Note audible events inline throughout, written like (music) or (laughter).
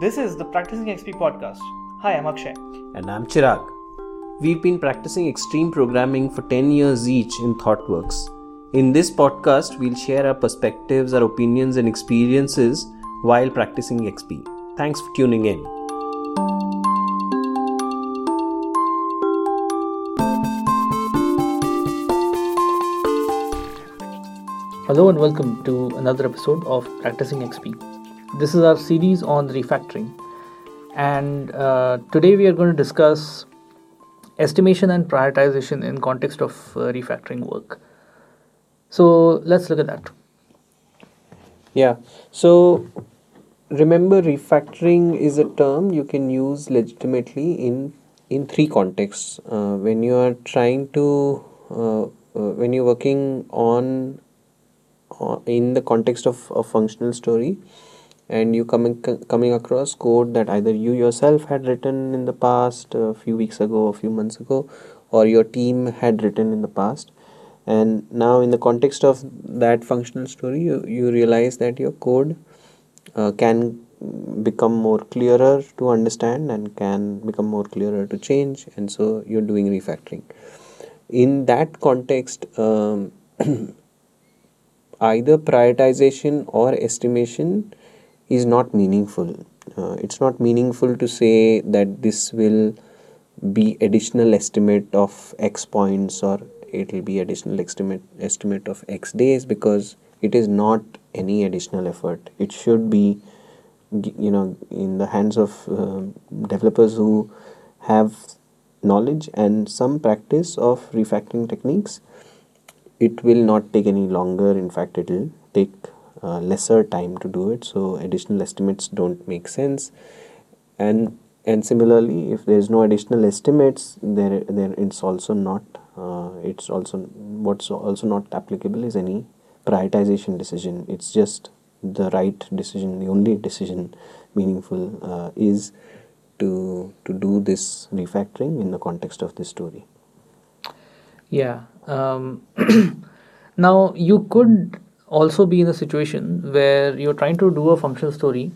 This is the Practicing XP podcast. Hi, I'm Akshay. And I'm Chirag. We've been practicing extreme programming for 10 years each in ThoughtWorks. In this podcast, we'll share our perspectives, our opinions, and experiences while practicing XP. Thanks for tuning in. Hello and welcome to another episode of Practicing XP. This is our series on refactoring, and uh, today we are going to discuss estimation and prioritization in context of uh, refactoring work. So let's look at that. Yeah. So remember, refactoring is a term you can use legitimately in in three contexts. Uh, when you are trying to uh, uh, when you're working on uh, in the context of a functional story and you coming coming across code that either you yourself had written in the past a few weeks ago a few months ago or your team had written in the past. And now in the context of that functional story you, you realize that your code uh, can become more clearer to understand and can become more clearer to change and so you're doing refactoring. In that context um, (clears throat) either prioritization or estimation is not meaningful. Uh, it's not meaningful to say that this will be additional estimate of x points or it will be additional estimate estimate of x days because it is not any additional effort. It should be you know in the hands of uh, developers who have knowledge and some practice of refactoring techniques it will not take any longer in fact it will take uh, lesser time to do it so additional estimates don't make sense. And and similarly if there is no additional estimates there there it's also not uh, it's also what's also not applicable is any prioritization decision. It's just the right decision the only decision meaningful uh, is to to do this refactoring in the context of this story. Yeah um, (clears throat) now you could also be in a situation where you're trying to do a functional story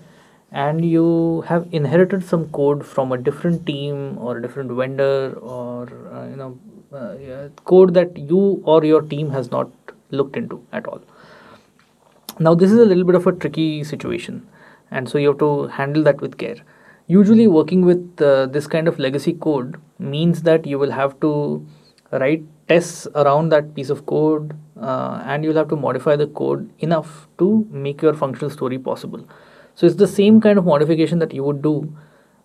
and you have inherited some code from a different team or a different vendor or uh, you know uh, yeah, code that you or your team has not looked into at all. Now this is a little bit of a tricky situation and so you have to handle that with care. Usually working with uh, this kind of legacy code means that you will have to write tests around that piece of code uh, and you'll have to modify the code enough to make your functional story possible. So it's the same kind of modification that you would do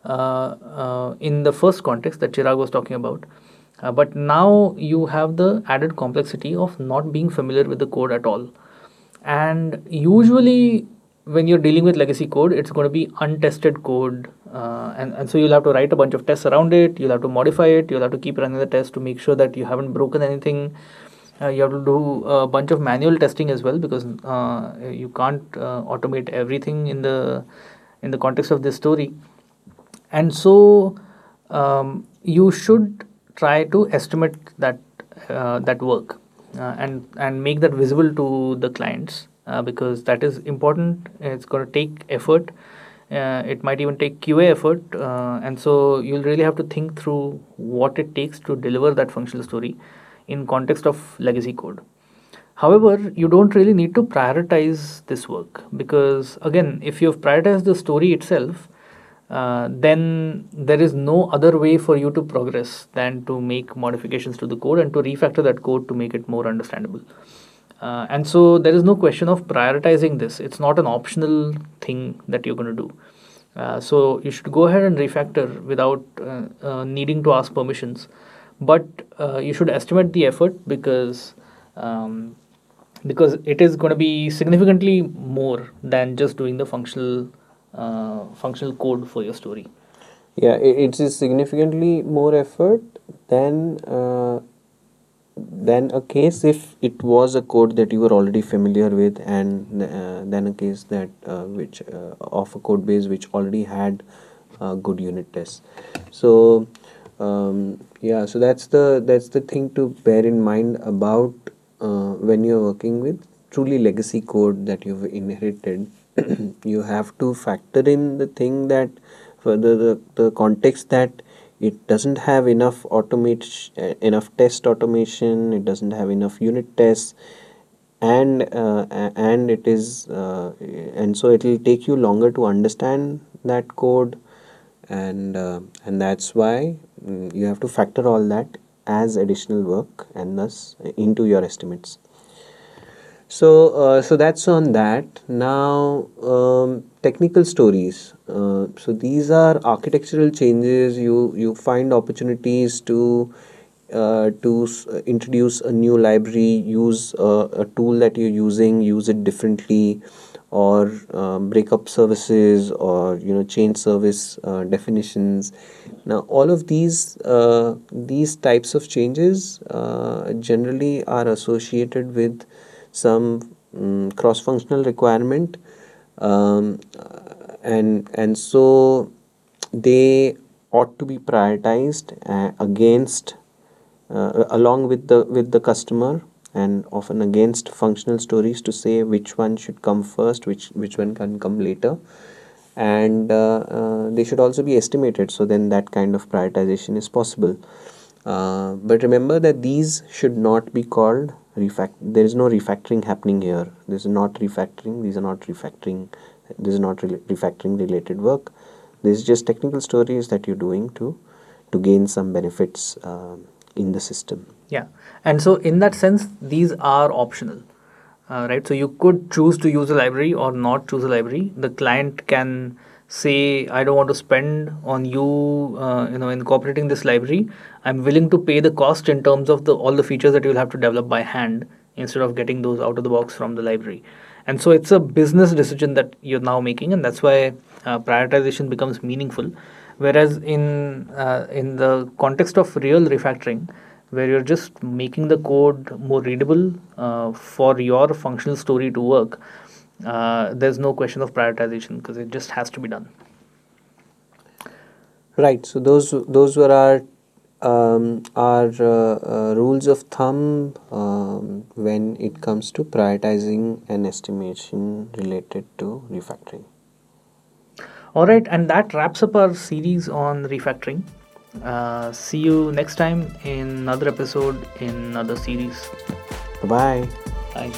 uh, uh, in the first context that chirag was talking about. Uh, but now you have the added complexity of not being familiar with the code at all. And usually when you're dealing with legacy code it's going to be untested code uh, and, and so you'll have to write a bunch of tests around it you'll have to modify it you'll have to keep running the test to make sure that you haven't broken anything. Uh, you have to do a bunch of manual testing as well because uh, you can't uh, automate everything in the in the context of this story. And so um, you should try to estimate that uh, that work uh, and and make that visible to the clients because that is important it's going to take effort uh, it might even take QA effort, uh, and so you'll really have to think through what it takes to deliver that functional story in context of legacy code. However, you don't really need to prioritize this work because, again, if you've prioritized the story itself, uh, then there is no other way for you to progress than to make modifications to the code and to refactor that code to make it more understandable. Uh, and so there is no question of prioritizing this. It's not an optional thing that you're going to do. Uh, so you should go ahead and refactor without uh, uh needing to ask permissions. But uh, you should estimate the effort because um, because it is going to be significantly more than just doing the functional uh, functional code for your story. Yeah, it is significantly more effort than than a case if it was a code that you were already familiar with and uh, then a case that uh, which uh, of a code base which already had uh, good unit tests. So um, yeah so that's the that's the thing to bear in mind about uh, when you're working with truly legacy code that you've inherited, (clears throat) you have to factor in the thing that for the, the, the context that it doesn't have enough automate uh, enough test automation it doesn't have enough unit tests and uh, and it is uh, and so it will take you longer to understand that code and uh, and that's why mm, you have to factor all that as additional work and thus into your estimates. So uh, so that's on that. Now um, technical stories uh, so these are architectural changes. You you find opportunities to uh, to introduce a new library use a tool that you're using use it differently or uh, break up services or you know change service uh, definitions. Now all of these uh, these types of changes uh, generally are associated with some um, cross functional requirement um, and and so they ought to be prioritized uh, against uh, along with the with the customer and often against functional stories to say which one should come first which which one can come later. And uh, uh, they should also be estimated so then that kind of prioritization is possible uh, but remember that these should not be called refact there is no refactoring happening here. This is not refactoring these are not refactoring this is not re refactoring related work. This is just technical stories that you're doing to to gain some benefits uh, in the system. Yeah. And so in that sense these are optional. Uh, right? So you could choose to use a library or not choose a library. The client can say i don't want to spend on you uh, you know incorporating this library. I'm willing to pay the cost in terms of the all the features that you'll have to develop by hand instead of getting those out of the box from the library. And so it's a business decision that you're now making and that's why uh, prioritization becomes meaningful. Whereas in uh, in the context of real refactoring where you're just making the code more readable uh, for your functional story to work, uh, there's no question of prioritization because it just has to be done. Right. So those those were our um, our uh, uh rules of thumb um, when it comes to prioritizing an estimation related to refactoring. All right, and that wraps up our series on refactoring. Uh, see you next time in another episode in another series. Bye. Bye.